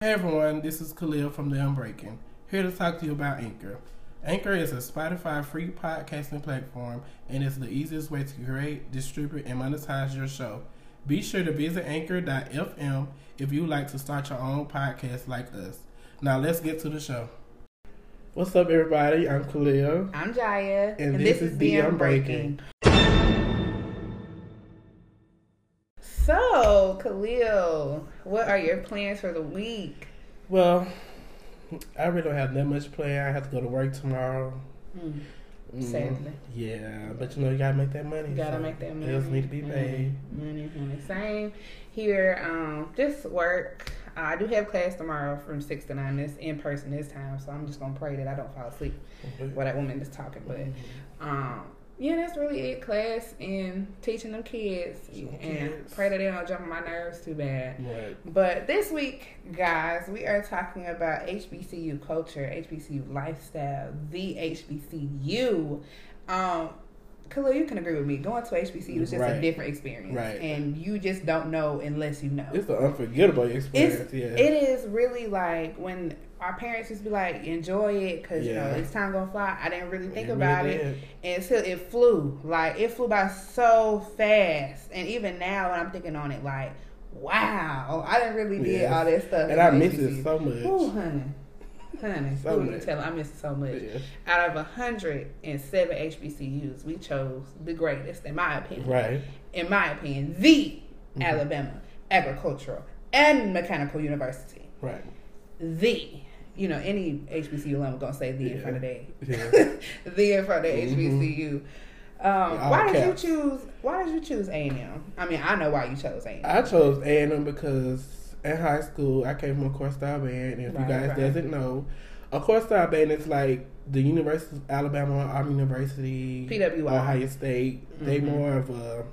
Hey everyone, this is Khalil from The Unbreaking, here to talk to you about Anchor. Anchor is a Spotify free podcasting platform and it's the easiest way to create, distribute, and monetize your show. Be sure to visit anchor.fm if you like to start your own podcast like us. Now let's get to the show. What's up, everybody? I'm Khalil. I'm Jaya, And this is The Unbreaking. So, Khalil, what are your plans for the week? Well, I really don't have that much plan. I have to go to work tomorrow. Hmm. Mm, Sadly. Yeah, but you know, you gotta make that money. You gotta so make that money. Bills need to be paid. Money, money. Same here. Um, just work. I do have class tomorrow from six to nine. It's in person this time, so I'm just gonna pray that I don't fall asleep while that woman is talking. But um, yeah, that's really it. Class and teaching them kids, and kids. pray that they don't jump on my nerves too bad. Right. But this week, guys, we are talking about HBCU culture, HBCU lifestyle, the HBCU. Um, Khalil, you can agree with me. Going to HBCU is just a different experience, Right. and you just don't know unless you know. It's an unforgettable experience. It's yeah. it is really like when our parents just be like, enjoy it because you know it's time gonna fly. I didn't really think It about really it did. until it flew. Like it flew by so fast, and even now when I'm thinking on it, like wow, I didn't really did Yes. all that stuff. And I miss it so much. Ooh, honey, honey, So much. tell? I miss it so much. Yeah. Out of hundred and seven HBCUs, we chose the greatest, in my opinion. Right. In my opinion, the Mhm. Alabama Agricultural and Mechanical University Right. the you know any HBCU alum gonna say the in front of the Yeah. the in front of. HBCU. Um, All why did caps. you choose? Why did you choose A and M? I mean, I know why you chose A and I chose A and M because in high school I came from a corps style band, and if Right, you guys right. doesn't know, a corps style band is like the University of Alabama, Army University, PWI. Ohio State. They Mhm. more of a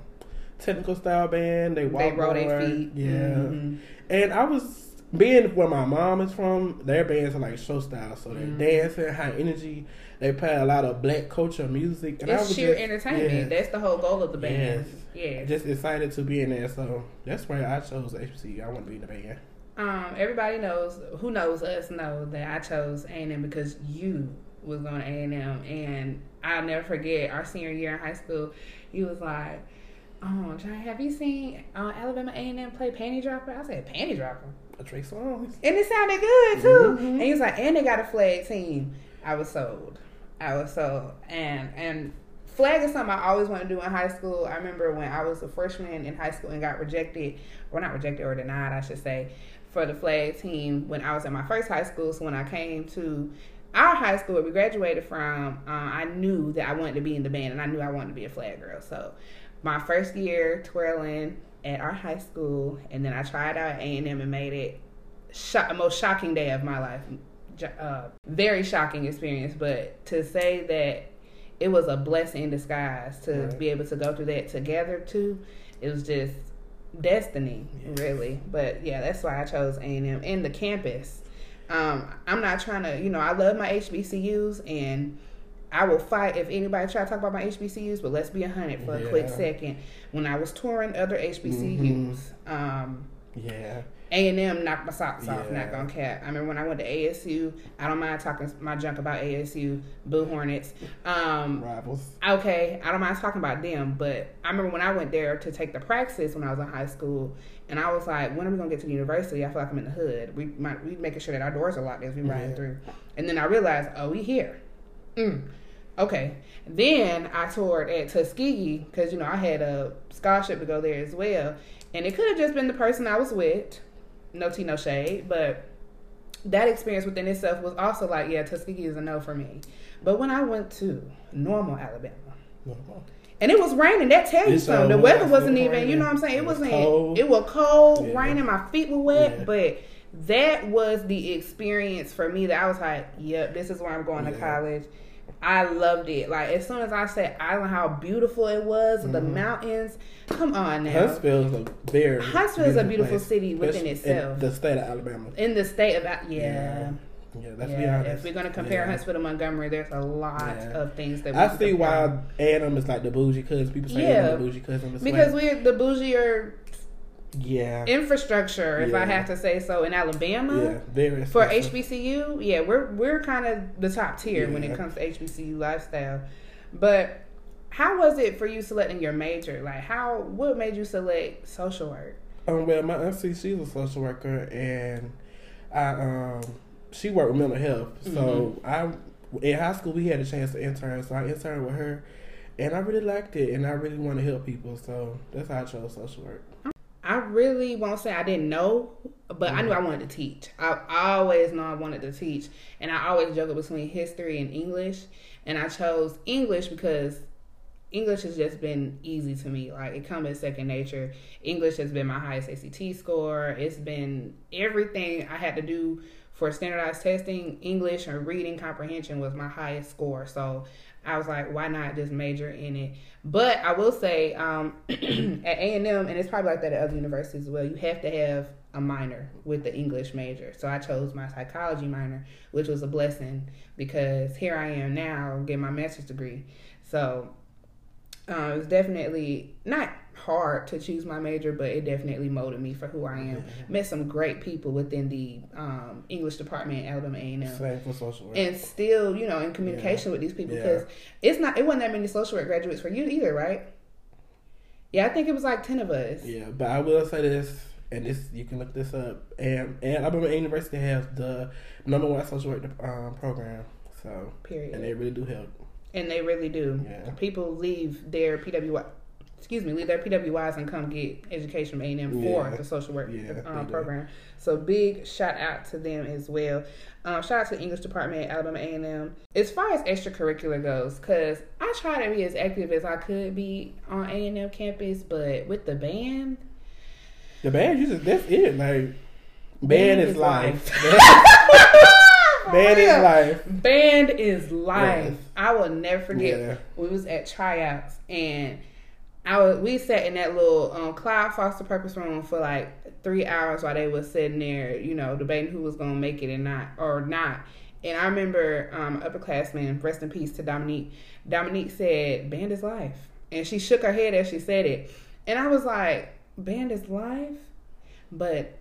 technical style band. They walk They roll their feet. Yeah. Mhm. And I was being where my mom is from, their bands are like show style, so they're Mhm. dancing, high energy. They play a lot of black culture music, and I It's was sheer just, entertainment. That's the whole goal of the band. Yes. Yeah. just excited to be in there. So that's why I chose HBC. I want to be in the band. Um, everybody knows who knows us know that I chose A and M because you was going to A and M, and I'll never forget our senior year in high school. You was like, "Oh, Jay, have you seen uh, Alabama A and M play Panty Dropper?" I said, "Panty Dropper," A Trey Songz. and it sounded good too. Mhm. And he was like, "And they got a flag team." I was sold. I was sold, and and. Flag is something I always wanted to do in high school. I remember when I was a freshman in high school and got rejected, or not rejected, or denied, I should say, for the flag team when I was in my first high school. So when I came to our high school, where we graduated from, uh, I knew that I wanted to be in the band, and I knew I wanted to be a flag girl. So my first year twirling at our high school, and then I tried out at A and M and made it sho- most shocking day of my life. Uh, very shocking experience, but to say that it was a blessing in disguise to Right. be able to go through that together too. It was just destiny, Yes. really. But yeah, that's why I chose A and M and the campus. Um, I'm not trying to, you know, I love my HBCUs and I will fight if anybody try to talk about my HBCUs. But let's be a hundred for a quick second. When I was touring other HBCUs, um, Yeah. a and M knocked my socks off. Yeah. Not gonna cap. I remember when I went to ASU. I don't mind talking my junk about ASU, Boo Hornets. Um, Rivals. okay, I don't mind talking about them, but I remember when I went there to take the praxis when I was in high school, and I was like, when are we gonna get to the university? I feel like I'm in the hood. We might we making sure that our doors are locked as we riding Yeah. through, and then I realized, oh, we here. Mm. Okay. Then I toured at Tuskegee because you know I had a scholarship to go there as well, and it could have just been the person I was with. No tea, no shade, but that experience within itself was also like, yeah, Tuskegee is a no for me. But when I went to Normal, Alabama, and it was raining. That tells you uh, something. The weather was. wasn't even. You know what I'm saying? It, It was wasn't. cold. It was cold, Yeah. raining. My feet were wet, Yeah. but that was the experience for me. That I was like, yep, this is where I'm going to college. I loved it. Like as soon as I said island, how beautiful it was, the Mhm. mountains. Come on now. Huntsville is a very Huntsville is a beautiful place, city within especially itself. the state of Alabama. In the state of yeah. Yeah. Yeah, let's be honest. if we're gonna compare Yeah. Huntsville to Montgomery, there's a lot Yeah. of things that we I see compare. why A&M is like the bougie cousin. People say Yeah. yeah. the bougie cousin. Because we're the bougie or Yeah. infrastructure, if I have to say so, in Alabama. yeah. Very For. HBCU, yeah, we're we're kind of the top tier when it comes to HBCU lifestyle. But how was it for you selecting your major? Like, how what made you select social work? Um, well, my auntie, she's a social worker, and I um, she worked with mental health. So Mm-hmm. I in high school we had a chance to intern, so I interned with her, and I really liked it, and I really want to help people. So that's how I chose social work. I really won't say I didn't know, but I knew mm. I wanted to teach. I, I always know I wanted to teach, and I always juggle between history and English. And I chose English because English has just been easy to me. Like it comes as second nature. English has been my highest ACT score. It's been everything I had to do for standardized testing. English and reading comprehension was my highest score. So I was like, why not just major in it? But I will say, um, at A and M, and it's probably like that at other universities as well. You have to have a minor with the English major. So I chose my psychology minor, which was a blessing because here I am now getting my master's degree. So uh, it was definitely not hard to choose my major, but it definitely molded me for who I am. Met some great people within the um, English department at Alabama A and M for social work. and still, you know, in communication with these people Yeah. because it's not it wasn't that many social work graduates for you either, right? Yeah, I think it was like ten of us. yeah, but I will say this, and this you can look this up, and and Alabama University has the number one social work um, program. So Period. and they really do help. And they really do. Yeah. People leave their PWI, excuse me, leave their PWIs and come get education from A and M for the social work Yeah, do. program. So big shout out to them as well. Um, shout out to the English department at Alabama A and M. As far as extracurricular goes, because I try to be as active as I could be on A and M campus, but with the band, The band, you just that's it. Like band, is, is life. For band is life. Band is life. I will never forget. Yeah. We was at tryouts and I was we sat in that little um, Clyde Foster Purpose room for like three hours while they was sitting there, you know, debating who was gonna make it and not or not. And I remember um, upperclassman, rest in peace to Dominique. Dominique said, "Band is life," and she shook her head as she said it. And I was like, "Band is life," but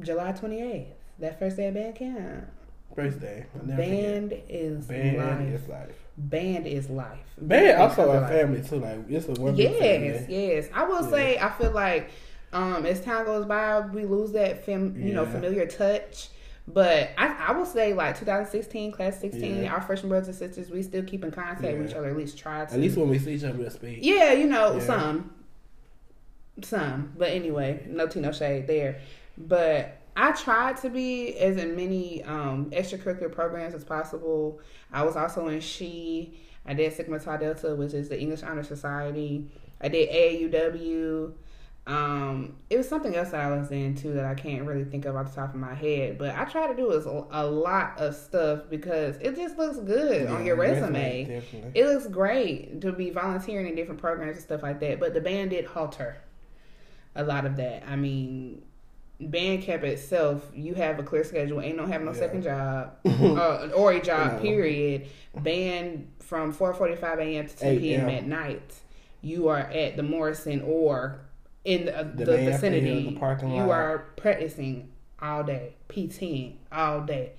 July twenty eighth, that first day of band camp, First day. I'll band is. Band life. is life. Band is life. Band also a life. family too. Like it's a one Yes, family. yes. I will Yeah. say I feel like um, as time goes by, we lose that fam- you know familiar touch. But I, I will say like 2016, class 16, Yeah. our freshman brothers and sisters, we still keep in contact with each other. At least try to. At least when we see each other, we'll speak. yeah, you know Yeah. some, some. But anyway, no tea, no shade there. But I tried to be as in many um, extracurricular programs as possible. I was also in She. I did Sigma Tau Delta, which is the English Honor Society. I did AAUW. Um, it was something else that I was in too that I can't really think of off the top of my head. But I try to do is a, a lot of stuff because it just looks good on your resume. Definitely. It looks great to be volunteering in different programs and stuff like that, but the band did halter a lot of that. I mean, band camp itself, you have a clear schedule, ain't no have no Yeah. second job uh, or a job. No. Period. Band from four forty five a.m. to 8 p.m. at night. You are at the Morrison or in the, The the, vicinity. the parking you lot. are practicing all day, PTing all day,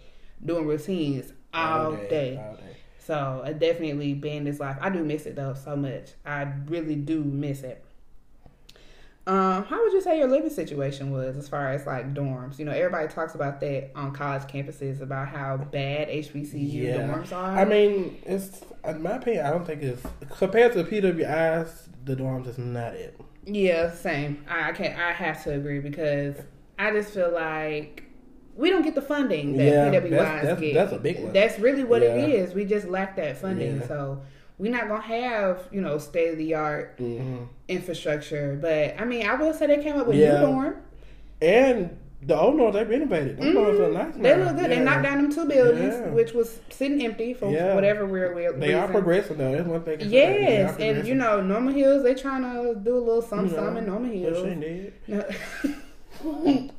doing routines all, day. All day. So I definitely band is life. I do miss it though so much. I really do miss it. Um, how would you say your living situation was as far as like dorms? You know, everybody talks about that on college campuses about how bad HBCU Yeah. dorms are. I mean, it's in my opinion. I don't think it's compared to PWIs. The dorms is not it. yeah, same. I, I can't. I have to agree because I just feel like we don't get the funding that Yeah, PWIs that's- that's- get. that's a big one. That's really what it Yeah. is. We just lack that funding. Yeah. So we're not gonna have you know state of the art hmm infrastructure. But I mean, I will say they came up with Yeah. new dorm. And the old dorms they've renovated. Them look nice. Mm-hmm. They look good. Yeah. They knocked down them two buildings, Yeah. which was sitting empty for Yeah. whatever weird, weird They are reason. progressive though. That's one thing. I can say. They are Yes, and you know, Norman Hills, they trying to do a little something, You know, something in Norman Hills. No.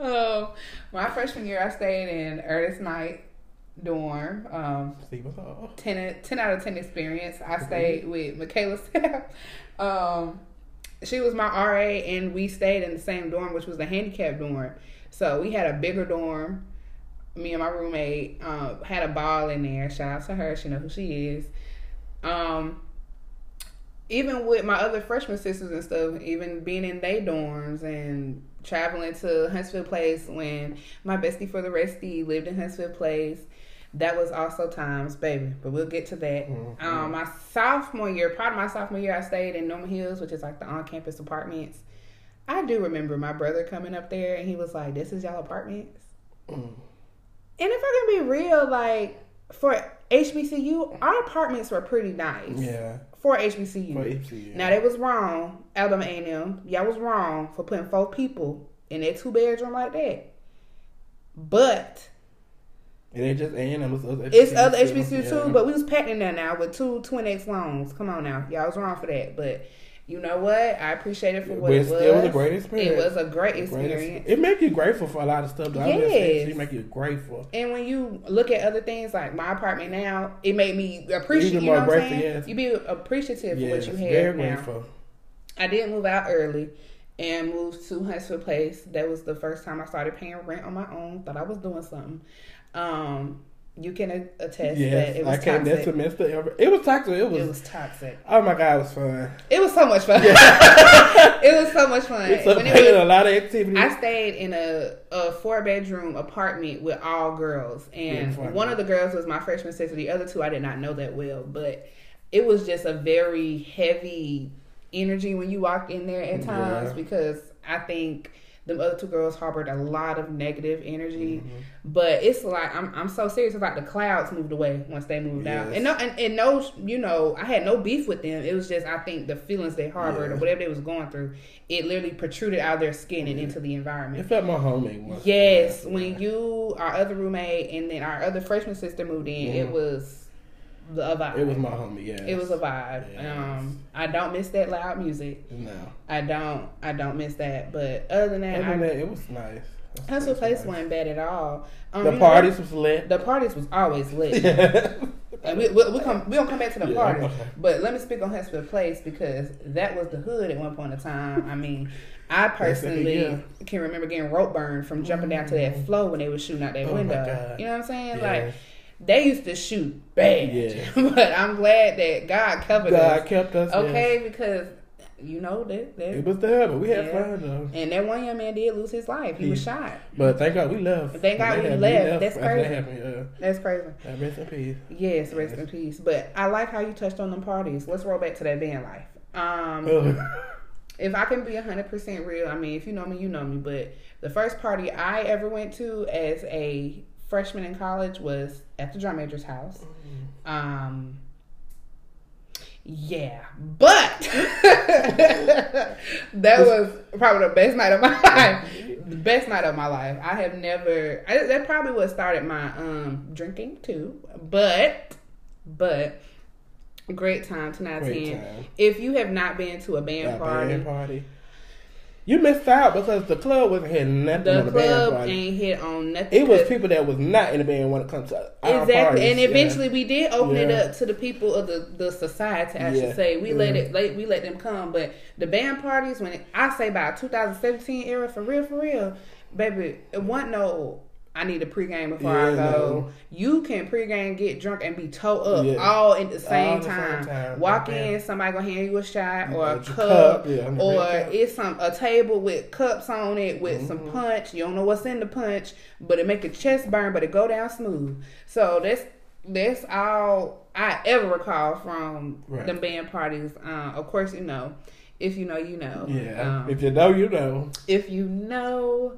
oh, my freshman year, I stayed in Ernest Knight dorm. Um, what's 10, 10 out of 10 experience. I stayed with Michaela Staff. Um, she was my RA, and we stayed in the same dorm, which was the handicap dorm. So we had a bigger dorm. Me and my roommate uh, had a ball in there. Shout out to her. She know who she is. Um, even with my other freshman sisters and stuff, even being in their dorms and traveling to Huntsville Place when my bestie for the resty lived in Huntsville Place. That was also times, baby. But we'll get to that. Mhm. Um, my sophomore year, part of my sophomore year, I stayed in Norman Hills, which is like the on-campus apartments. I do remember my brother coming up there, and he was like, "This is y'all apartments." Mm. And if I can be real, like for HBCU, our apartments were pretty nice Yeah. for HBCU. For HBCU. Now they was wrong, Alabama A&M. Y'all was wrong for putting four people in that two bedroom like that. But And it just and it was other it's other HBCU yeah. too. But we was packing in there now with two twin XLs. Come on now, y'all was wrong for that. But you know what? I appreciate it for what it was. It was a great experience. It was a great experience. It make you grateful for a lot of stuff. Though. Yes. It make you grateful. And when you look at other things like my apartment now, it made me appreciate. Even You know more what I'm grateful, saying? yes. You be appreciative Yes, for what you very have now. grateful. I did move out early and moved to Huntsville Place. That was the first time I started paying rent on my own. Thought I was doing something. Um, you can attest Yes, that it was I can't. That toxic. semester ever. It was toxic. It was. It was toxic. oh my god, it was fun. It was so much fun. it was so much fun. It's a, When it was- a lot of activities. I stayed in a, a four bedroom apartment with all girls, and Yeah, one of the girls was my freshman sister. The other two I did not know that well, but it was just a very heavy energy when you walked in there at times Yeah. because I think the other two girls harbored a lot of negative energy. Mm-hmm. But it's like I'm I'm so serious about the clouds moved away once they moved out, and no and, and no you know I had no beef with them. It was just I think the feelings they harbored Yeah. or whatever they was going through, it literally protruded out of their skin and into the environment. it felt homey. once- Yes, when you, our other roommate, and then our other freshman sister moved in, it Mhm. was a vibe. It was my homie. Yeah. It was a vibe. Yes. Um, I don't miss that loud music. No. I don't. I don't miss that. But other than that, Other than I, that, it was nice. Huntsville Place nice. wasn't bad at all. Um, The you know, parties was lit. the parties was always lit. yeah. And we we we come we don't come back to the Yeah, parties, okay. but let me speak on Huntsville Place because that was the hood at one point in time. I mean, I personally yeah. can remember getting rope burned from jumping down to that floor when they were shooting out that Oh window. You know what I'm saying? Yes. Like they used to shoot bad, Yeah. but I'm glad that God covered God us. kept us. Okay, because you know that, that It was the but we had Yeah. fun though. and that one young man did lose his life. He was shot. But thank God we left. Thank God we happened. left. That's crazy. That happened. That's crazy. Yeah. Uh, Rest in peace. Yes, rest in peace. But I like how you touched on them parties. Let's roll back to that band life. Um, Ugh. if I can be hundred percent real, I mean, if you know me, you know me. But the first party I ever went to as a freshman in college was at the drum major's house. Um, yeah, but that was probably the best night of my life. The best night of my life. I have never. I, that probably what started my um drinking too. But, but great time. tonight. Great time. If you have not been to a band party, band party. You missed out because the club wasn't hitting nothing the on the band club party. ain't hit on nothing. It was people that was not in the band when it comes to our Exactly, parties, and yeah. eventually we did open it up to the people of the, the society. I Yeah. should say we let it let, we let them come, but the band parties when it, I say by 2017 era for real for real, baby, it wasn't no. I need a pregame before I go. no. You can pregame, get drunk, and be toe up Yeah. all at the All same, the same time. time. Walk Yeah. in, somebody gonna hand you a shot or a cup, cup, yeah, or cup. it's some a table with cups on it with some Mm-hmm. punch. You don't know what's in the punch, but it make your chest burn, but it go down smooth. So that's that's all I ever recall from Right. them band parties. Uh, of course, you know, if you know, you know. Yeah. Um, if you know, you know. if you know,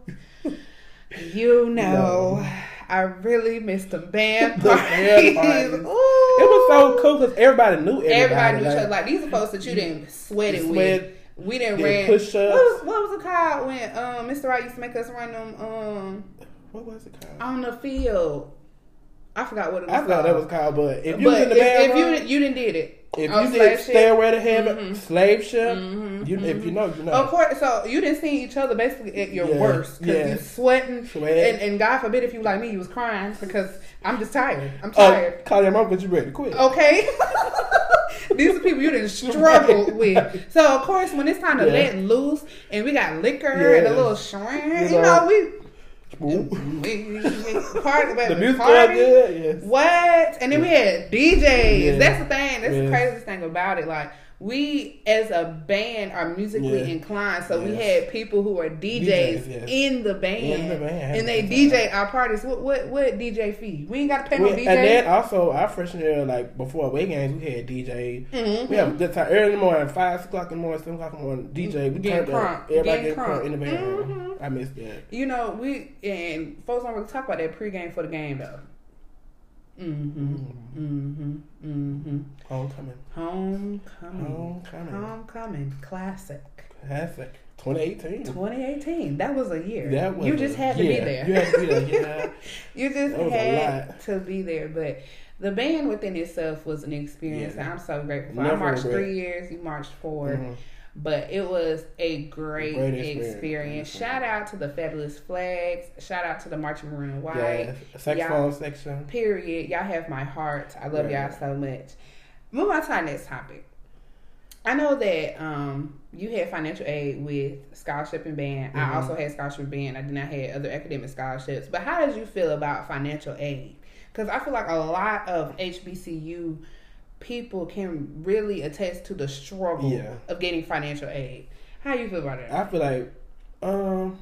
you know. I really missed the band The band. Ooh. It was so cool because everybody knew everybody. Everybody knew each other. Like these are folks that you didn't sweat it with. We didn't did ran push-ups. What was, what was it called when um, Mr. Wright used to make us run them um, What was it called? on the field? I forgot what it was. I thought that was called, but if you but in the if, if you room, you didn't did it. if on you did. Stairway to Heaven, Mhm. Slave Ship, Mhm, you if you know, you know. Of course, so you didn't see each other basically at your Yeah, worst because yeah. you sweating, Sweat. and, and God forbid if you like me, you was crying because I'm just tired. I'm Oh, tired. call your mom because you ready to quit. Okay. These are people you didn't struggle with. So of course, when it's time to Yeah. let loose, and we got liquor and a little shrine, You you know. know, we Ooh. we, we the music party. good. Yes. What? And then we had DJs. Yeah. That's the thing. That's the craziest thing about it. Like we, as a band, are musically Yeah. inclined. So we had people who are DJs, DJs, yes. in the band, In the band. and they DJ our parties. What what what DJ fee? We ain't got to pay no We- DJ. and then also our freshman year, like before away games, we had DJ. Mhm. We have a good time early in the morning, five o'clock in the morning, seven o'clock in the morning. DJ, we Getting up. crunk. Everybody Getting crunk in the band. Mhm. I missed that. You know, we and folks don't really talk about that pregame for the game though. Mm-hmm. Mm-hmm. Mm-hmm. Homecoming. Homecoming. Homecoming. Homecoming. Classic. Classic. 2018. 2018. That was a year. That was you just had to be there. You had to be there. Yeah. You just That was a had to be there. But the band within itself was an experience. Yeah. that I'm so grateful for. I marched regret. three years. You marched 4 Mhm. But it was a great, Great experience. experience. Shout out to the Fabulous Flags. Shout out to the Marching Maroon White. Yeah. Saxophone section. Period. Y'all have my heart. I love Right. y'all so much. Move on to our next topic. I know that um, you had financial aid with scholarship and band. I Mhm. also had scholarship and band. I did not have other academic scholarships. But how did you feel about financial aid? Because I feel like a lot of HBCU people can really attest to the struggle Yeah. of getting financial aid. How you feel about it? I feel like um,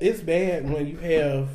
it's bad when you have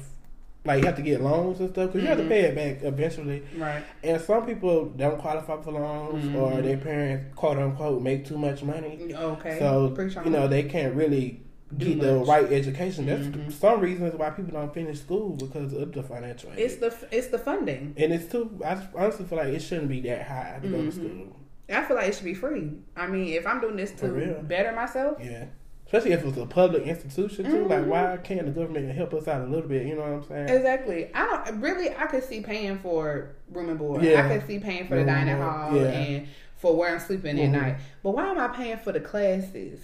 like you have to get loans and stuff because you have to Mhm. pay it back eventually. right. And some people don't qualify for loans or Mhm. their parents quote unquote make too much money. Okay. So you know they can't really get the right education. That's Mhm. some reasons why people don't finish school because of the financial aid. it's the it's the funding. and it's too. I honestly feel like it shouldn't be that high to go Mhm. to school. I feel like it should be free. I mean, if I'm doing this to better myself, Yeah. Especially if it's a public institution too. Like, Mhm. why can't the government help us out a little bit? You know what I'm saying? exactly. I don't really. I could see paying for room and board. Yeah. I could see paying for the Room dining board, hall yeah. and for where I'm sleeping at night. But why am I paying for the classes?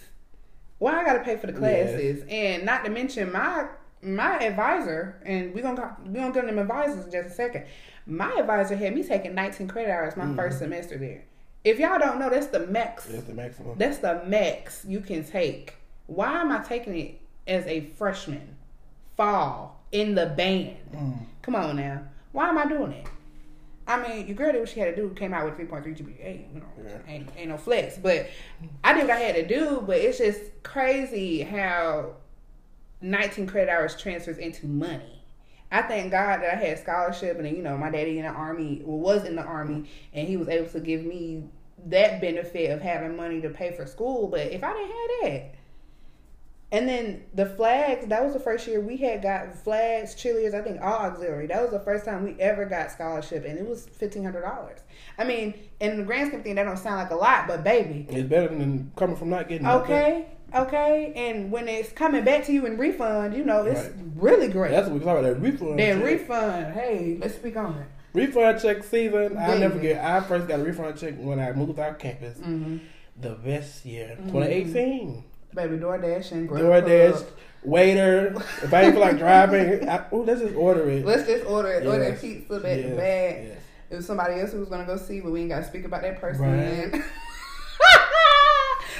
Why I got to pay for the Yes. classes? And not to mention my my advisor, and we're gonna we gonna give them advisors in just a second. My advisor had me taking 19 credit hours my Mhm. first semester there. If y'all don't know, that's the max That's the maximum. That's the max you can take. Why am I taking it as a freshman? Fall in the band. Mm. Come on now. Why am I doing it? I mean, your girl did what she had to do. Came out with three point three GPA. You know, Yeah. ain't ain't no flex. But I did what I had to do. But it's just crazy how nineteen credit hours transfers into money. I thank God that I had scholarship, and then, you know my daddy in the army well, was in the army, and he was able to give me that benefit of having money to pay for school. But if I didn't have that, and then the flags, that was the first year we had got flags, cheerleaders, I think all auxiliary. That was the first time we ever got scholarship and it was fifteen hundred dollars. I mean, in the grand scheme thing, that don't sound like a lot, but baby. It's better than coming from not getting. Okay, okay. And when it's coming back to you in refund, you know, it's Right. really great. That's what we talk about. That refund. then check. refund, hey, let's speak on it. refund check season. I Baby. never forget. I first got a refund check when I moved out campus. Mm-hmm. The best year, Mhm. 2018. Baby, DoorDash and Grubhub. DoorDash, Waitr. If I ain't feel like driving, I, oh, let's just order it. Let's just order it. Order pizza back to Yes, back. yes. It was somebody else who was gonna go see, but we ain't gotta speak about that person. Right.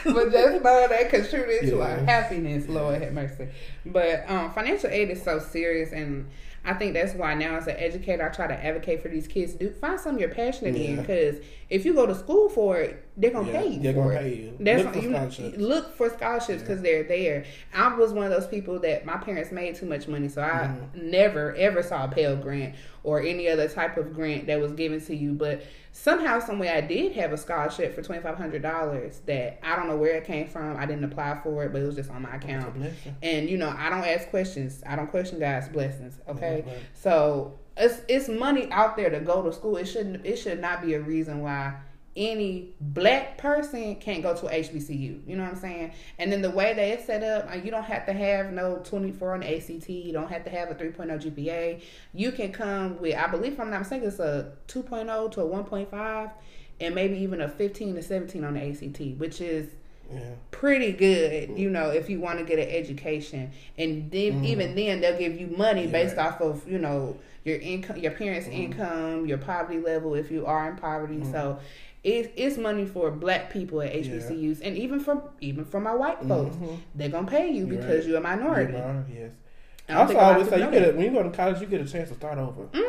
but just know that contributed to our Yeah. happiness, Lord have mercy. But um, financial aid is so serious, and I think that's why now as an educator, I try to advocate for these kids. Do find something you're passionate in, because if you go to school for it, they're gonna Yeah, pay you they're for gonna it. pay you. That's Look for you scholarships. look for scholarships because they're there. I was one of those people that my parents made too much money, so I Mhm. never ever saw a Pell Grant or any other type of grant that was given to you. But somehow, some way, I did have a scholarship for twenty five hundred dollars that I don't know where it came from. I didn't apply for it, but it was just on my account. And you know, I don't ask questions. I don't question God's blessings. Okay, Yeah, right. so it's it's money out there to go to school. It shouldn't. It should not be a reason why any black person can't go to a HBCU. You know what I'm saying? And then the way that it's set up, uh, you don't have to have no 24 on the ACT. You don't have to have a 3.0 GPA. You can come with, I believe, if I'm not mistaken, it's a 2.0 to a 1.5, and maybe even a 15 to 17 on the ACT, which is Yeah. pretty good, you know, if you want to get an education. And then Mhm. even then they'll give you money Yeah. based off of, you know, your income your parents' Mhm. income, your poverty level if you are in poverty. Mhm. So It, it's money for black people at HBCUs, and even for even for my white folks, Mhm. they're gonna pay you You're because right. you're a minority. Yeah, yes. I Also, think a I lot always say you get a, when you go to college, you get a chance to start over. Mhm,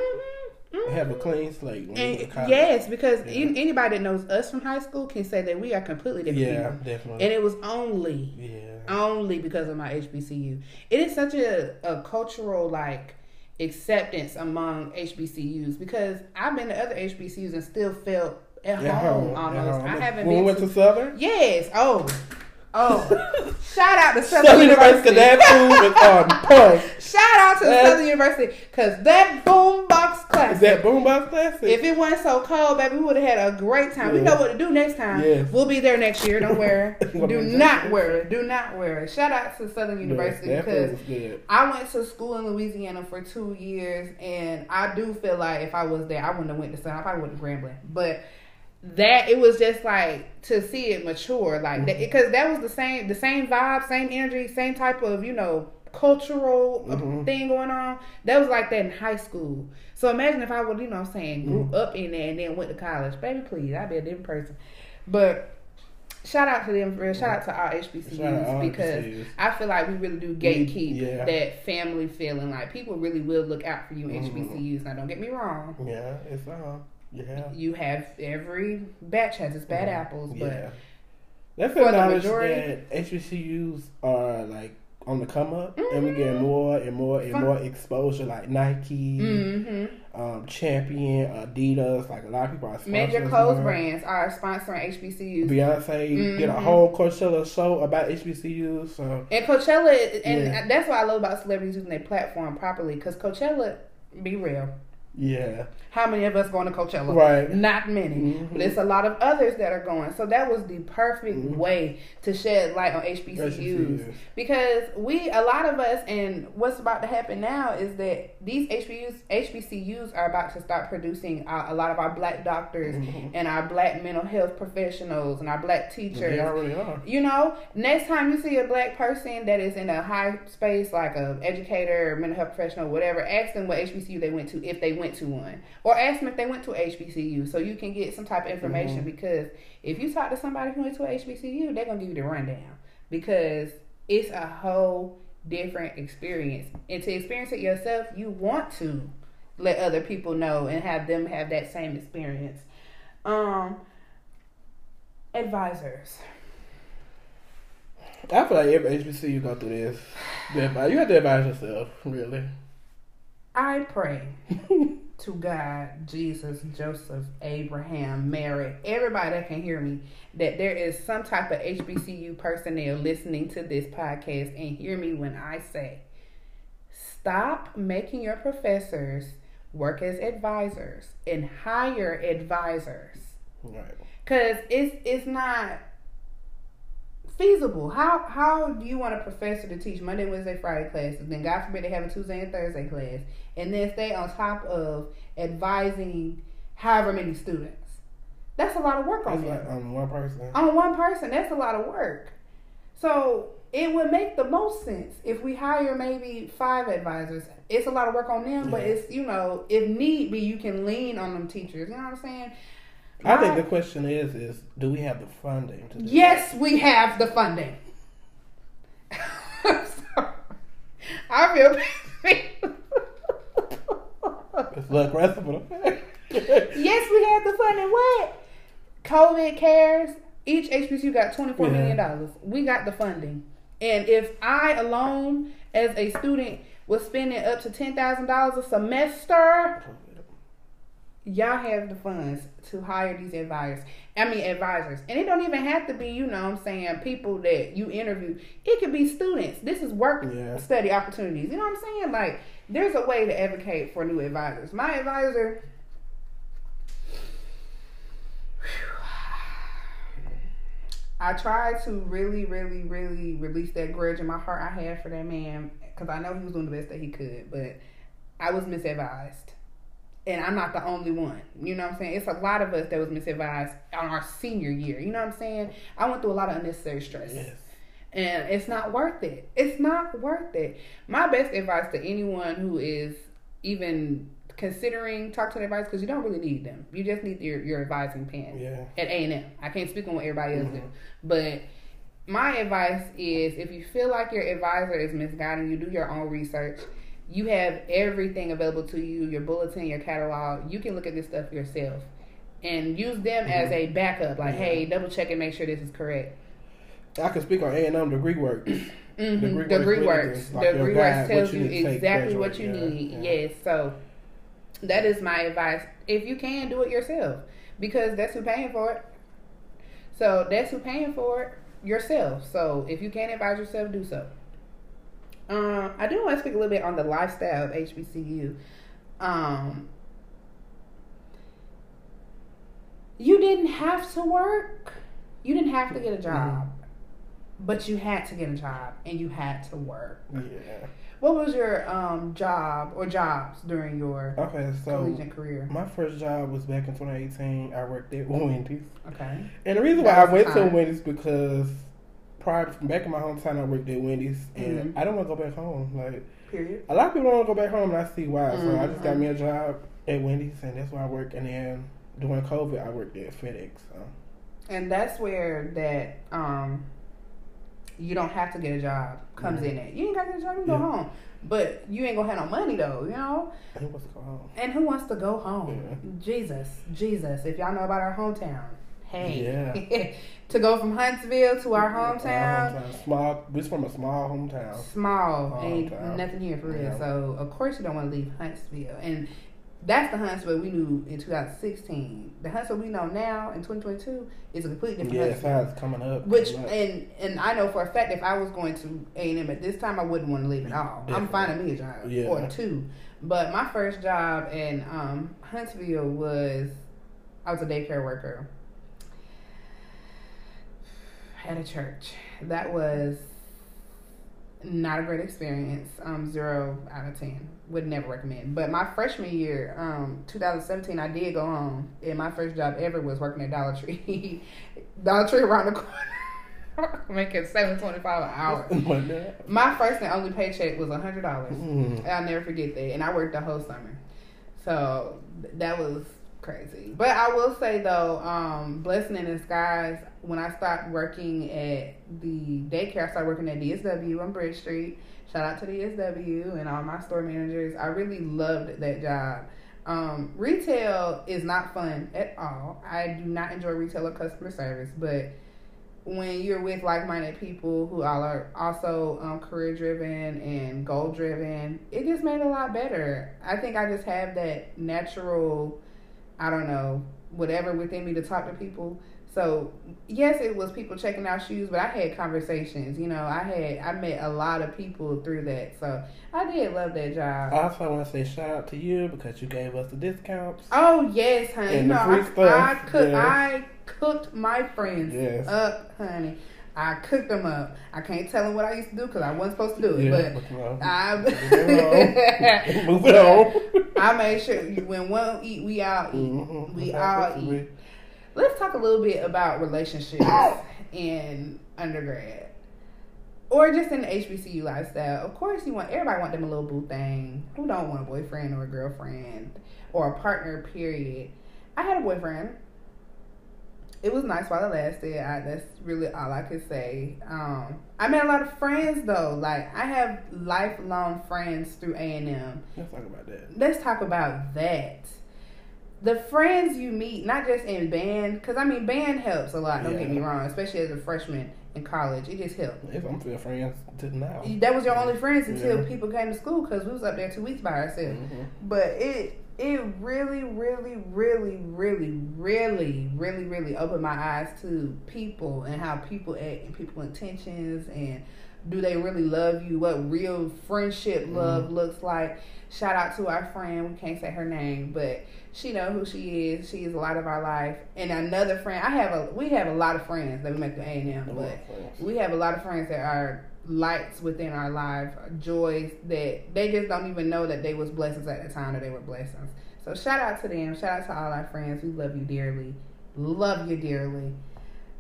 mhm. Have a clean slate when you go to And yes, because Yeah. an- anybody that knows us from high school can say that we are completely different Yeah, people. definitely. And it was only yeah. only because of my HBCU. It is such a, a cultural like acceptance among HBCUs because I've been to other HBCUs and still felt at At home, at almost. home. I haven't When been we went to, to Southern, yes. Oh, oh! Shout out to Southern Southern University, University. that food on point. Shout out to Southern University because that boombox class. Is that Boombox Classic? If it wasn't so cold, baby, we would have had a great time. We know what to do next time. Yes. We'll be there next year. Don't worry. Do not worry. Do not worry. Shout out to Southern University Yes, because. I went to school in Louisiana for two years, and I do feel like if I was there, I wouldn't have went to Southern. I probably wouldn't to Grambling, but that it was just like to see it mature, like that, because that was the same, the same vibe, same energy, same type of you know cultural uh, Mhm. thing going on. That was like that in high school. So imagine if I would, you know, what I'm saying, grew Mhm. up in there and then went to college, baby, please, I'd be a different person. But shout out to them, real. shout out to our HBCUs out because. HBCUs. I feel like we really do gatekeep Yeah. that family feeling. Like people really will look out for you in. HBCUs. Now, don't get me wrong. Yeah, it's um, yeah. You have every batch has its bad Mhm. apples, but Yeah. Let's For the majority- that HBCUs are like on the come up, and we get more and more and Fun- more exposure, like Nike, hmm um, Champion, Adidas. Like a lot of people are sponsoring major clothes brands are sponsoring HBCUs. Beyonce did a whole Coachella show about HBCUs. So And Coachella, and Yeah. that's what I love about celebrities using their platform properly. Because Coachella, be real, yeah, how many of us going to Coachella? right. Not many, Mhm. but it's a lot of others that are going. So that was the perfect Mhm. way to shed light on HBCUs. because we a lot of us and what's about to happen now is that these HBCUs HBCUs are about to start producing uh, a lot of our black doctors Mhm. and our black mental health professionals and our black teachers. They already are. You know, next time you see a black person that is in a high space, like a educator or mental health professional, whatever, ask them what HBCU they went to, if they went to one, or ask them if they went to HBCU, so you can get some type of information. Mhm. Because if you talk to somebody who went to HBCU, they're gonna give you the rundown because it's a whole different experience, and to experience it yourself, you want to let other people know and have them have that same experience. Um, advisors. I feel like every HBCU go through this. You have to advise yourself, really. I pray to God, Jesus, Joseph, Abraham, Mary, everybody that can hear me, that there is some type of HBCU personnel listening to this podcast and hear me when I say, stop making your professors work as advisors and hire advisors. Right. Cause it's it's not feasible. How how do you want a professor to teach Monday, Wednesday, Friday classes? Then God forbid they have a Tuesday and Thursday class, and then stay on top of advising however many students. That's a lot of work on like on one person. On one person, that's a lot of work. So it would make the most sense if we hire maybe five advisors. It's a lot of work on them, but it's you know, if need be, you can lean on them teachers. You know what I'm saying? I think the question is: is do we have the funding to do Yes, we have the funding. I'm sorry. I feel that? It's look rest. Yes, we have the funding. What? COVID cares. Each HBCU got twenty four Yeah. million dollars. We got the funding. And if I alone as a student was spending up to ten thousand dollars a semester, y'all have the funds to hire these advisors. I mean advisors. And it don't even have to be, you know what I'm saying, people that you interview. It could be students. This is work Yeah. study opportunities. You know what I'm saying? Like there's a way to advocate for new advisors. My advisor I tried to really, really, really release that grudge in my heart I had for that man because I know he was doing the best that he could, but I was misadvised. And I'm not the only one. You know what I'm saying? It's a lot of us that was misadvised on our senior year. You know what I'm saying? I went through a lot of unnecessary stress. Yes. And it's not worth it. It's not worth it. My best advice to anyone who is even considering talk to the advice because you don't really need them. You just need your your advising pen Yeah. at A and M. I can't speak on what everybody else Mhm. do, but my advice is if you feel like your advisor is misguiding you, do your own research. You have everything available to you, your bulletin, your catalog. You can look at this stuff yourself and use them as a backup. Like, hey, double check and make sure this is correct. I can speak on A and M degree work. Mm-hmm. Degree Degree, works. Like Degree works tells you you, exactly what you need. yeah, Yes. So that is my advice. If you can, do it yourself because that's who paying for it. So that's who paying for it yourself. So if you can't advise yourself, do so. Um, I do want to speak a little bit on the lifestyle of HBCU. Um, you didn't have to work. You didn't have to get a job, but you had to get a job and you had to work. Yeah. What was your um job or jobs during your Okay, so collegiate career? my first job was back in 2018. I worked at Wendy's, Okay. and the reason why I went to. Wendy's because prior to, back in my hometown, I worked at Wendy's, and Mhm. I don't want to go back home. Like Period. a lot of people don't want to go back home, and I see why. So I just got me a job at Wendy's, and that's where I work. And then during COVID, I worked at FedEx. So. And that's where that um you don't have to get a job comes in at. You ain't got to get a job, you Yeah. go home. But you ain't gonna have no money though, you know? I think what's going on. And who wants to go home? Jesus, Jesus. If y'all know about our hometown, hey. Yeah. to go from Huntsville to our hometown, Our hometown. Small. We're from a small hometown. small, ain't Hometown. nothing here for real. Yeah. So of course you don't want to leave Huntsville, and that's the Huntsville we knew in 2016. The Huntsville we know now in 2022 is a completely different Yeah, Huntsville. it's coming up. Which coming up. and and I know for a fact if I was going to A and M at this time, I wouldn't want to leave at all. I'm Definitely. finding me a job Yeah. or two. But my first job in um, Huntsville was I was a daycare worker at a church. That was not a great experience. Um, zero out of ten. Would never recommend. But my freshman year, um, 2017, I did go home, and my first job ever was working at Dollar Tree. Dollar Tree around the corner, making seven twenty five an hour. My first and only paycheck was hundred dollars. Mm. I'll never forget that, and I worked the whole summer, so that was crazy. But I will say though, um, blessing in disguise. When I started working at the daycare, I started working at DSW on Bridge Street. Shout out to DSW and all my store managers. I really loved that job. Um, retail is not fun at all. I do not enjoy retail or customer service, but when you're with like-minded people who all are also um, career driven and goal driven, it just made it a lot better. I think I just have that natural, I don't know, whatever within me to talk to people. So yes, it was people checking out shoes, but I had conversations. You know, I had I met a lot of people through that. So I did love that job. Also, I want to say shout out to you because you gave us the discounts. Oh yes, honey. And you the know, free I, stuff, I cook. yeah. I cooked my friends Yes. up, honey. I cooked them up. I can't tell them what I used to do because I wasn't supposed to do it, Yeah, but know, I moving on. On. I made sure when one eat, we all eat. Mhm. We That's all eat. Let's talk a little bit about relationships in undergrad. Or just in the HBCU lifestyle. Of course you want everybody want them a little boo thing. Who don't want a boyfriend or a girlfriend or a partner, period. I had a boyfriend. It was nice while it lasted. I, that's really all I could say. Um, I met a lot of friends though. Like I have lifelong friends through A and M Let's talk about that. let's talk about that. The friends you meet, not just in band, because I mean, band helps a lot. Don't get me wrong, especially as a freshman in college, it just helped. If I'm still friends to now. That was your only friends until Yeah. people came to school because we was up there two weeks by ourselves. Mhm. But it it really, really, really, really, really, really, really opened my eyes to people and how people act and people intentions and do they really love you? What real friendship love looks like. Shout out to our friend. We can't say her name, but she know who she is. She is a lot of our life. And another friend. I have a. We have a lot of friends that we make the A and M, but we have a lot of friends that are lights within our life, joys that they just don't even know that they was blessings at the time that they were blessings. So shout out to them. Shout out to all our friends. We love you dearly. Love you dearly.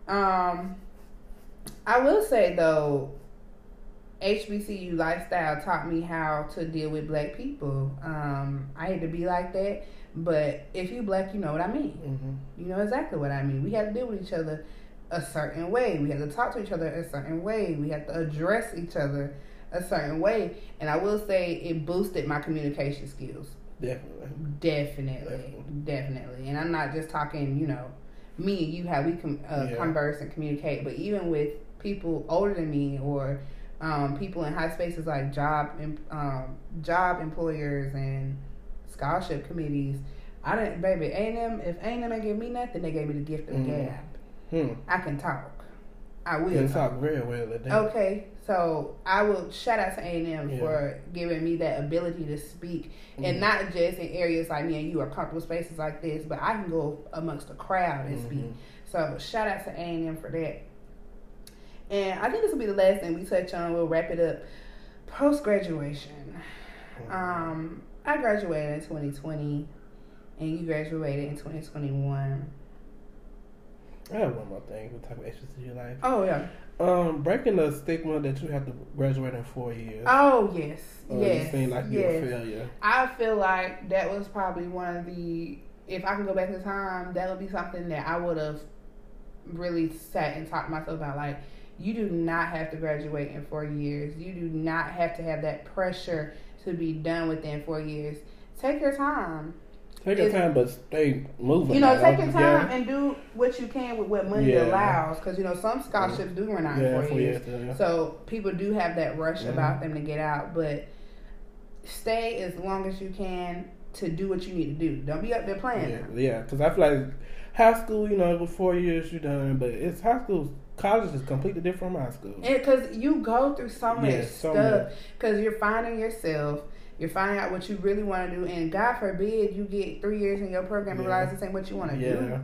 Um, I will say though, HBCU lifestyle taught me how to deal with black people. Um, I hate to be like that, but if you black, you know what I mean. Mm-hmm. You know exactly what I mean. We have to deal with each other a certain way. We have to talk to each other a certain way. We have to address each other a certain way. And I will say it boosted my communication skills. Definitely. Definitely, Definitely. definitely. And I'm not just talking, you know, me and you how we com- uh, Yeah. converse and communicate, but even with people older than me or um, people in high spaces like job um, job employers and scholarship committees. I didn't, baby. A and M. If A and M ain't give me nothing, they gave me the gift of the Mhm. gab. Hmm. I can talk. I will You can talk. very well at that. Okay, so I will shout out to A and M Yeah. for giving me that ability to speak, and Mhm. not just in areas like me and you are comfortable spaces like this, but I can go amongst a crowd and speak. Mhm. So shout out to A and M for that. And I think this will be the last thing we touch on. We'll wrap it up. Post graduation. Um, I graduated in 2020, and you graduated in 2021. I have one more thing What type of talk about HBCU life. Oh yeah. Um, breaking the stigma that you have to graduate in four years. Oh yes. Or yes. You seem like you're a failure. I feel like that was probably one of the. If I can go back in time, that would be something that I would have really sat and talked to myself about. Like, you do not have to graduate in four years. You do not have to have that pressure to be done within four years. Take your time. Take your time, but stay moving. You know, Like, take your time Yeah, and do what you can with what money Yeah. allows. Because you know some scholarships do run out yeah in four years. years. So people do have that rush about them to get out, but stay as long as you can to do what you need to do. Don't be up there playing. Yeah, yeah. Because I feel like high school, you know, with four years you're done, but it's high school. College is completely different from high school. Because you go through so much so stuff. Because you're finding yourself. You're finding out what you really want to do, and God forbid you get three years in your program and Yeah. realize this ain't what you want to yeah. do.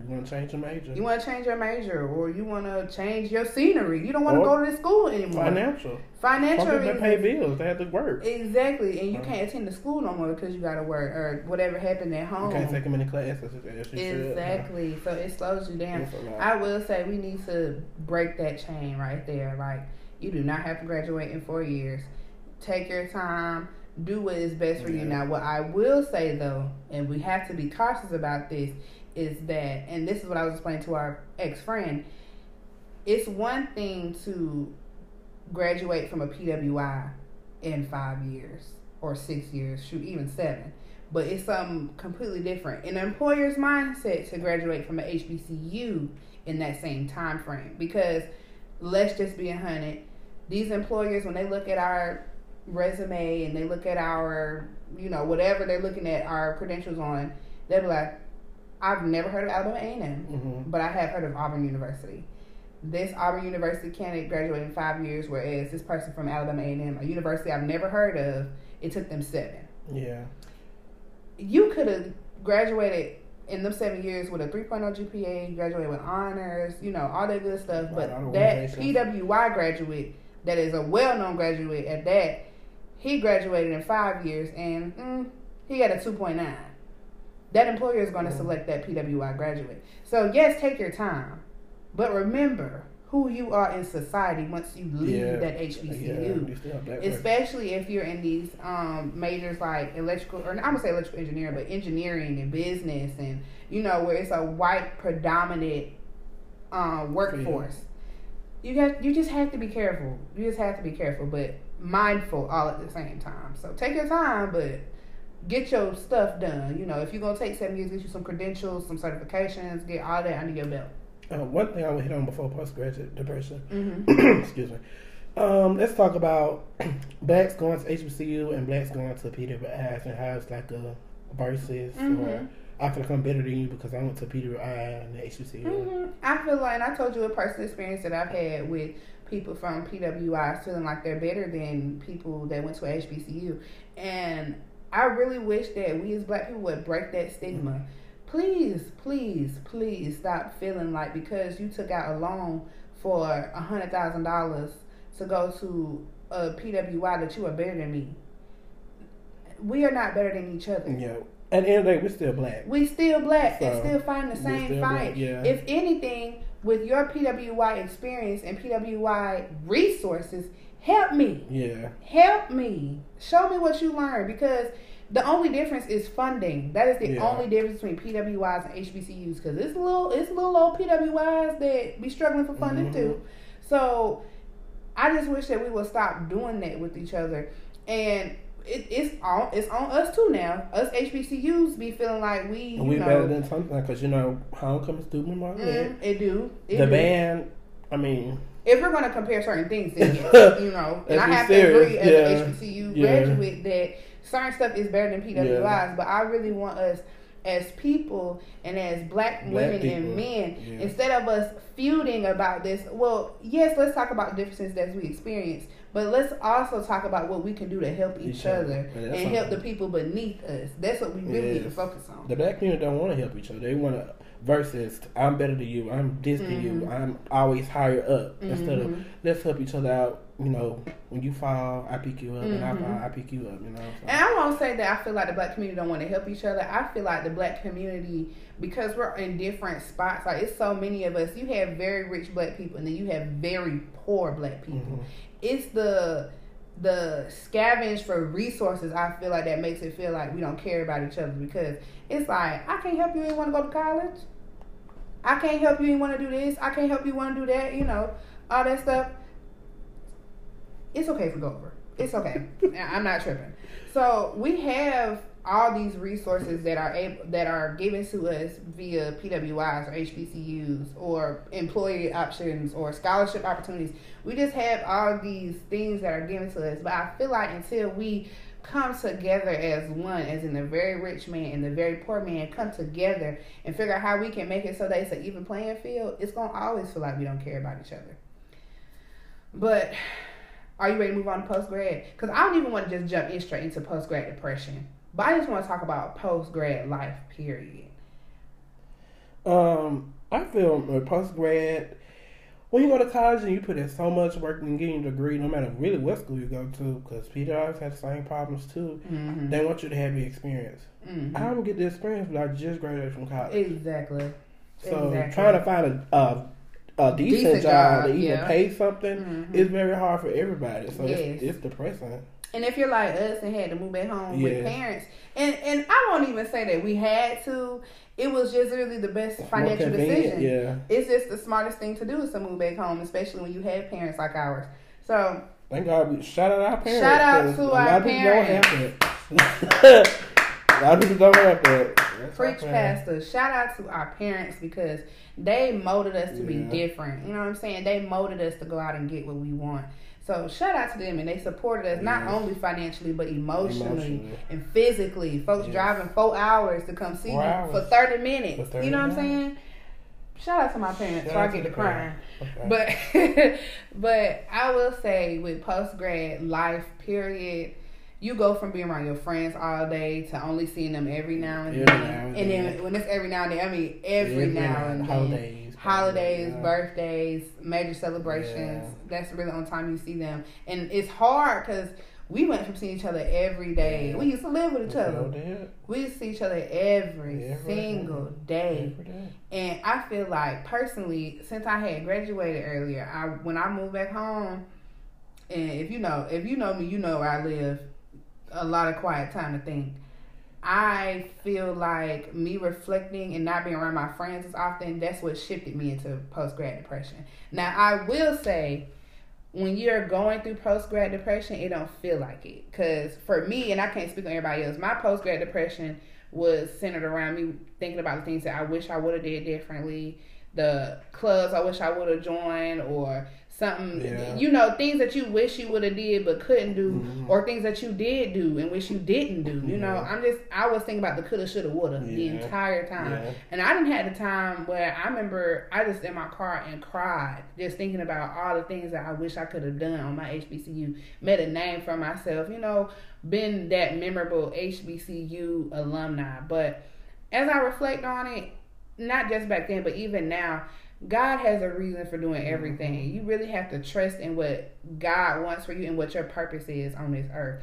You want to change your major? You want to change your major, or you want to change your scenery. You don't want to go to this school anymore. Financial. Financial Some people pay bills. They have to work. Exactly, and you Uh-huh. can't attend the school no more because you got to work or whatever happened at home. You can't take them in the classes as you should. Exactly. So it slows you down. It's a lot. I will say we need to break that chain right there. Like you do not have to graduate in four years. Take your time. Do what is best for you. Now, what I will say though, and we have to be cautious about this, is that, and this is what I was explaining to our ex friend. It's one thing to graduate from a PWI in five years or six years, shoot, even seven. But it's something completely different. In An employer's mindset to graduate from an HBCU in that same time frame. Because let's just be a hundred, these employers when they look at our resume and they look at our, you know, whatever they're looking at our credentials on, they'll be like, I've never heard of Alabama A&M, Mhm. but I have heard of Auburn University. This Auburn University candidate graduated in five years, whereas this person from Alabama A&M, a university I've never heard of, it took them seven. Yeah. You could have graduated in them seven years with a 3.0 GPA, graduated with honors, you know, all that good stuff. But that. PWI graduate, that is a well-known graduate at that, he graduated in five years and mm, he got a 2.9. That employer is going to select that PWI graduate. So yes, take your time, but remember who you are in society once you leave Yeah. that Yeah. HBCU that especially if you're in these um, majors like electrical or I'm gonna say electrical engineering, but engineering and business and you know where it's a white predominant um, workforce. You got you just have to be careful. You just have to be careful, but mindful all at the same time. So take your time, but get your stuff done. You know, if you're gonna take seven years, get you some credentials, some certifications, get all that under your belt. Uh, one thing I would hit on before postgraduate depression. Mm-hmm. Excuse me. Um, let's talk about blacks going to HBCU and blacks going to PWIs and how it's like a versus or Mhm. I feel like I'm better than you because I went to PWI and the HBCU. hmm I feel like, and I told you a personal experience that I've had with people from PWIs feeling like they're better than people that went to HBCU. And I really wish that we as black people would break that stigma. Mm-hmm. Please, please, please stop feeling like because you took out a loan for a hundred thousand dollars to go to a PWI that you are better than me. We are not better than each other. Yeah. At the end of the day, we're still black. We still black and still fighting the same fight. black, yeah. If anything, with your PWI experience and PWI resources, help me. Yeah. Help me. Show me what you learned because the only difference is funding. That is the Yeah. only difference between PWIs and HBCUs because it's a little it's a little old PWIs that be struggling for funding Mhm. too. So I just wish that we would stop doing that with each other and. It, it's on it's on us too now. Us HBCUs be feeling like we And we know better than something because you know homecoming student memorial. mm, it do it The do. band. I mean, if we're gonna compare certain things, then yes, you know, and I have serious, to agree as yeah. an HBCU Yeah. graduate that certain stuff is better than PWIs, Yeah. but I really want us as people and as black, Black women people, and men, yeah. instead of us feuding about this, well, yes, let's talk about differences that we experience, but let's also talk about what we can do to help each, Each other, other. And help the people beneath us. That's what we really need to focus on. the black community don't want to help each other. They want to versus I'm better than you. I'm this than you. Mhm. I'm always higher up instead Mhm. of let's help each other out. You know, when you fall, I pick you up, and I fall, I pick you up. You know. So. And I won't say that I feel like the black community don't want to help each other. I feel like the black community, because we're in different spots, like it's so many of us. You have very rich black people, and then you have very poor black people. It's the the scavenge for resources. I feel like that makes it feel like we don't care about each other because it's like I can't help you. You want to go to college? I can't help you. You want to do this? I can't help you. Want to do that? You know, all that stuff. It's okay if we go over. It's okay. I'm not tripping. So we have all these resources that are able that are given to us via PWIs or HBCUs or employee options or scholarship opportunities. We just have all these things that are given to us. But I feel like until we come together as one, as in the very rich man and the very poor man come together and figure out how we can make it so that it's an even playing field, it's gonna always feel like we don't care about each other. But are you ready to move on to post grad? Because I don't even want to just jump in straight into post grad depression, but I just want to talk about post grad life. Period. Um, I feel post grad. When you go to college and you put in so much work in getting a degree, no matter really what school you go to, because PWIs have the same problems too. Mm-hmm. They want you to have the experience. mm-hmm. I don't get the experience, but I just graduated from college. Exactly. So Exactly. trying to find a a, a decent, Decent job, job, to even yeah. pay something Mhm. is very hard for everybody. So Yes. it's, it's depressing. And if you're like us and had to move back home with parents, and and I won't even say that we had to. It was just really the best financial decision. Yeah. It's just the smartest thing to do is to move back home, especially when you have parents like ours. So Thank God we shout out our parents. Shout out to a our lot of don't parents. have that. a lot of people don't have that. That's Preach. Pastor. Shout out to our parents because they molded us to be different. You know what I'm saying? They molded us to go out and get what we want. So shout out to them, and they supported us not Yes. only financially but emotionally, Emotionally. and physically. Folks Yes. driving four hours to come see Four you hours. for thirty minutes. For 30 you know what I'm saying? Shout out to my parents before I get to crying. Okay. But but I will say with post grad life period, you go from being around your friends all day to only seeing them every now and Every then. now and and then. then when it's every now and then, I mean every, now and then. holidays, Holidays, yeah. birthdays, major celebrations. Yeah. That's really on time you see them, and it's hard because we went from seeing each other every day. We used to live with each other. did. We used to see each other every, Every single day. day. Every day. And I feel like personally, since I had graduated earlier, I when I moved back home, and if you know, if you know me, you know where I live. A lot of quiet time to think. I feel like me reflecting and not being around my friends as often. That's what shifted me into post grad depression. Now I will say, when you're going through post grad depression, it don't feel like it. Cause for me, and I can't speak on everybody else, my post grad depression was centered around me thinking about the things that I wish I would have did differently, the clubs I wish I would have joined, or something Yeah. you know things that you wish you would have did but couldn't do, Mhm. or things that you did do and wish you didn't do. You know, I'm just I was thinking about the coulda, shoulda, woulda the entire time. Yeah. And I didn't have the time where I remember I just in my car and cried, just thinking about all the things that I wish I could have done on my HBCU. Made a name for myself, you know, been that memorable HBCU alumni. But as I reflect on it, not just back then, but even now, God has a reason for doing mm-hmm. everything. You really have to trust in what God wants for you and what your purpose is on this earth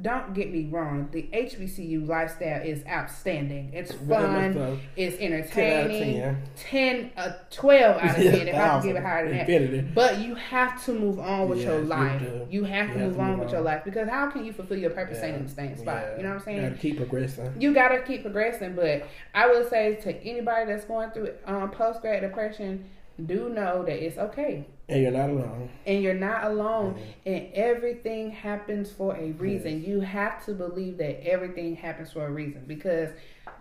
don't get me wrong, the HBCU lifestyle is outstanding. It's fun, it's 10 out of entertaining. 10. 10, uh, 12 out of 10, if I can give it higher than that. Infinity. But you have to move on with your Yes, you life. do. You have to have move to on move with your life because how can you fulfill your purpose staying Yeah. in the same spot? Yeah. You know what I'm saying? Gotta keep progressing. you gotta keep progressing. But I would say to anybody that's going through um, post grad depression, do know that it's okay. And you're not alone. And you're not alone, Mm-hmm. and everything happens for a reason. You have to believe that everything happens for a reason because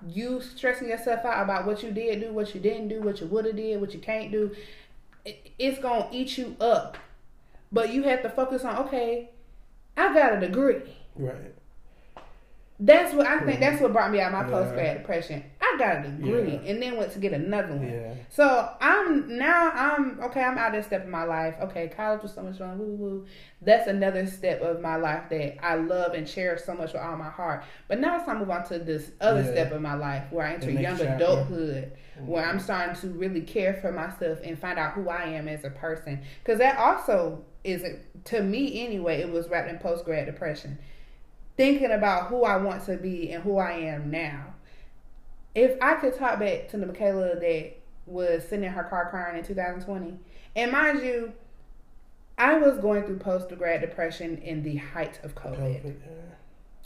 you stressing yourself out about what you did do, what you didn't do, what you would have did, what you can't do, it's gonna eat you up. But you have to focus on okay, I got a degree. Right. That's what I think. That's what brought me out of my Mm-hmm. Post grad depression. Got a degree Yeah. and then went to get another one. Yeah. So I'm now I'm okay. I'm out this step in my life. Okay, college was so much fun. Woo woo. That's another step of my life that I love and cherish so much with all my heart. But now it's time to move on to this other Yeah. step of my life where I enter young chapter. adulthood, where I'm mm-hmm. starting to really care for myself and find out who I am as a person. Because that also is to me anyway. It was wrapped in post grad depression thinking about who I want to be and who I am now. If I could talk back to the Michaela that was sitting in her car crying in 2020, and mind you, I was going through post grad depression in the height of COVID, COVID,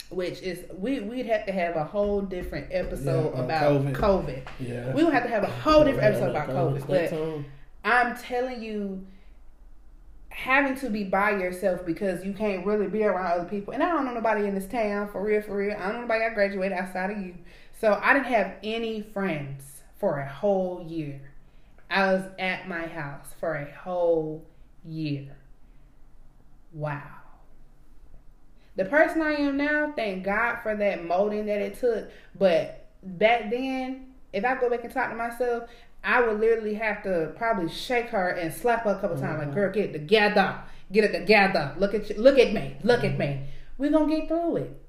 which is we we'd have to have a whole different episode Yeah, about COVID. COVID. Yeah. We would have to have a whole different episode about COVID, but. I'm telling you, having to be by yourself because you can't really be around other people. And I don't know nobody in this town for real, for real. I don't know nobody I graduated outside of you. So I didn't have any friends for a whole year. I was at my house for a whole year. Wow. The person I am now, thank God for that molding that it took. But back then, if I go back and talk to myself, I would literally have to probably shake her and slap her a couple times, like, mm-hmm. "Girl, get it together, get it together. Look at you, look at me, look at me. We're gonna get through it.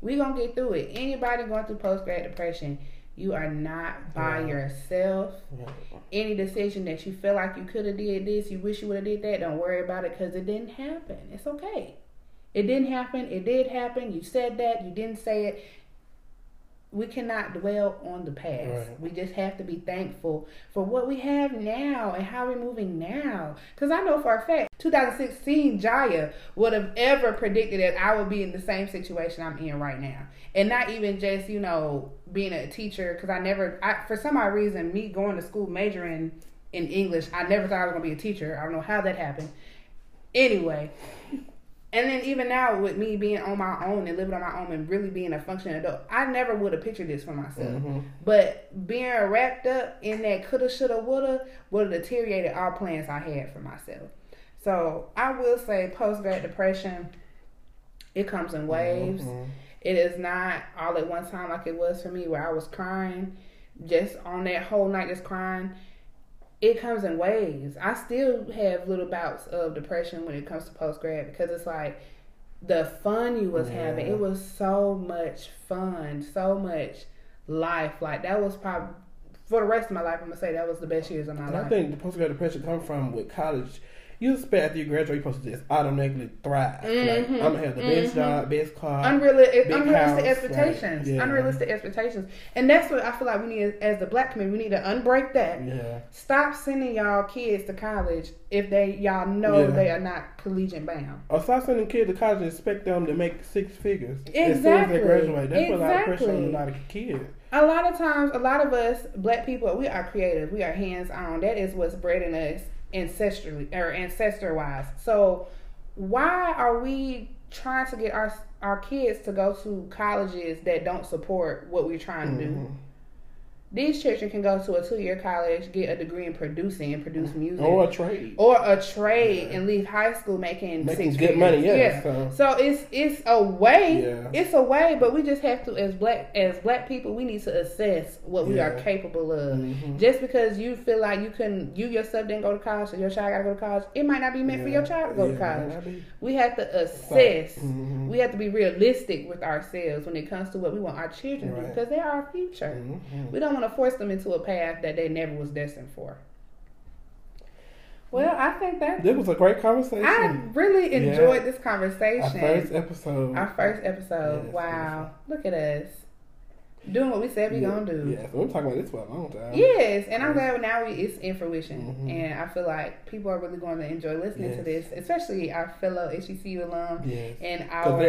We gonna get through it. Anybody going through post grad depression, you are not by Yeah. yourself. Yeah. Any decision that you feel like you could have did this, you wish you would have did that. Don't worry about it because it didn't happen. It's okay. It didn't happen. It did happen. You said that. You didn't say it. We cannot dwell on the past. Right. We just have to be thankful for what we have now and how we're moving now. Because I know for a fact, 2016 Jaya would have ever predicted that I would be in the same situation I'm in right now, and not even just you know being a teacher. Because I never, I, for some odd reason, me going to school majoring in English, I never thought I was gonna be a teacher. I don't know how that happened. Anyway, and then even now with me being on my own and living on my own and really being a functioning adult, I never would have pictured this for myself. Mhm. But being wrapped up in that coulda, shoulda, woulda would have deteriorated all plans I had for myself. So I will say post grad depression, it comes in waves. Mhm. It is not all at one time like it was for me where I was crying just on that whole night just crying. It comes in waves. I still have little bouts of depression when it comes to post grad because it's like the fun you was having. It was so much fun, so much life. Like that was probably for the rest of my life. I'm gonna say that was the best years of my And I think the post grad depression come from with college. You expect after you graduate, you're supposed to just automatically thrive. Like, Mhm, I'm gonna have the best mhm. job, best car. Unrealistic house, expectations. like, yeah. Unrealistic expectations. And that's what I feel like we need as the black community. We need to unbreak that. yeah, Stop sending y'all kids to college if they y'all know Yeah. they are not collegiate bound. or stop sending kids to college and expect them to make six figures as soon as Exactly. they graduate. That's what a lot of pressure on a Exactly. lot of kids. A lot of times, a lot of us black people, we are creative. We are hands on. That is what's bred in us ancestrally or ancestor wise. So why are we trying to get our our kids to go to colleges that don't support what we're trying to do? Mm-hmm. These children can go to a two year college, get a degree in producing and produce music. Or a trade. or a trade Yeah. and leave high school making, Making six good figures. money, yeah, Yeah. so- So. it's it's a way. Yeah. It's a way, but we just have to as black as black people, we need to assess what we are capable of. Mhm. Just because you feel like you can, you yourself didn't go to college, or your child got to go to college, it might not be meant for your child to go to college. be. We have to assess. Mhm. We have to be realistic with ourselves when it comes to what we want our children to do because they are our future. Mhm. We don't want to force them into a path that they never was destined for. Well, I think that It was a great conversation. I really enjoyed Yeah. this conversation. Our first episode. Our first episode. Yes, wow. Look at us. Doing what we said we yeah, gonna do. Yes, we've been talking about this for a long time. Yes, and I'm glad now we, it's in fruition, Mhm. and I feel like people are really going to enjoy listening to this, especially our fellow HBCU alum Yes. and our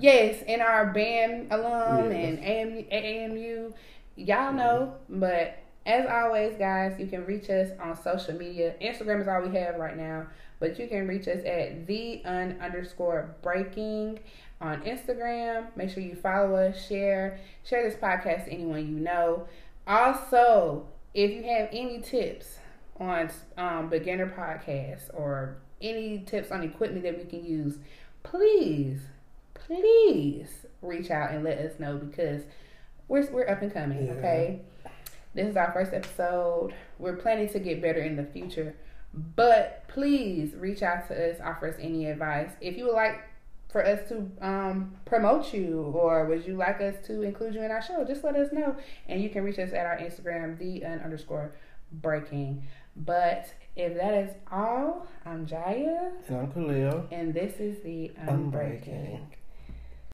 yes, and our band alum Yes. and AMU, AAMU. Y'all know, but as always, guys, you can reach us on social media. Instagram is all we have right now, but you can reach us at the un underscore breaking on Instagram. Make sure you follow us, share, share this podcast to anyone you know. Also, if you have any tips on um, beginner podcasts or any tips on equipment that we can use, please, please reach out and let us know because we're we're up and coming. Yeah. Okay, this is our first episode. We're planning to get better in the future, but please reach out to us, offer us any advice. If you would like for us to um, promote you, or would you like us to include you in our show, just let us know. And you can reach us at our Instagram, the un underscore breaking. But if that is all, I'm Jaya, And I'm Khalil. and this is the Unbreaking. breaking.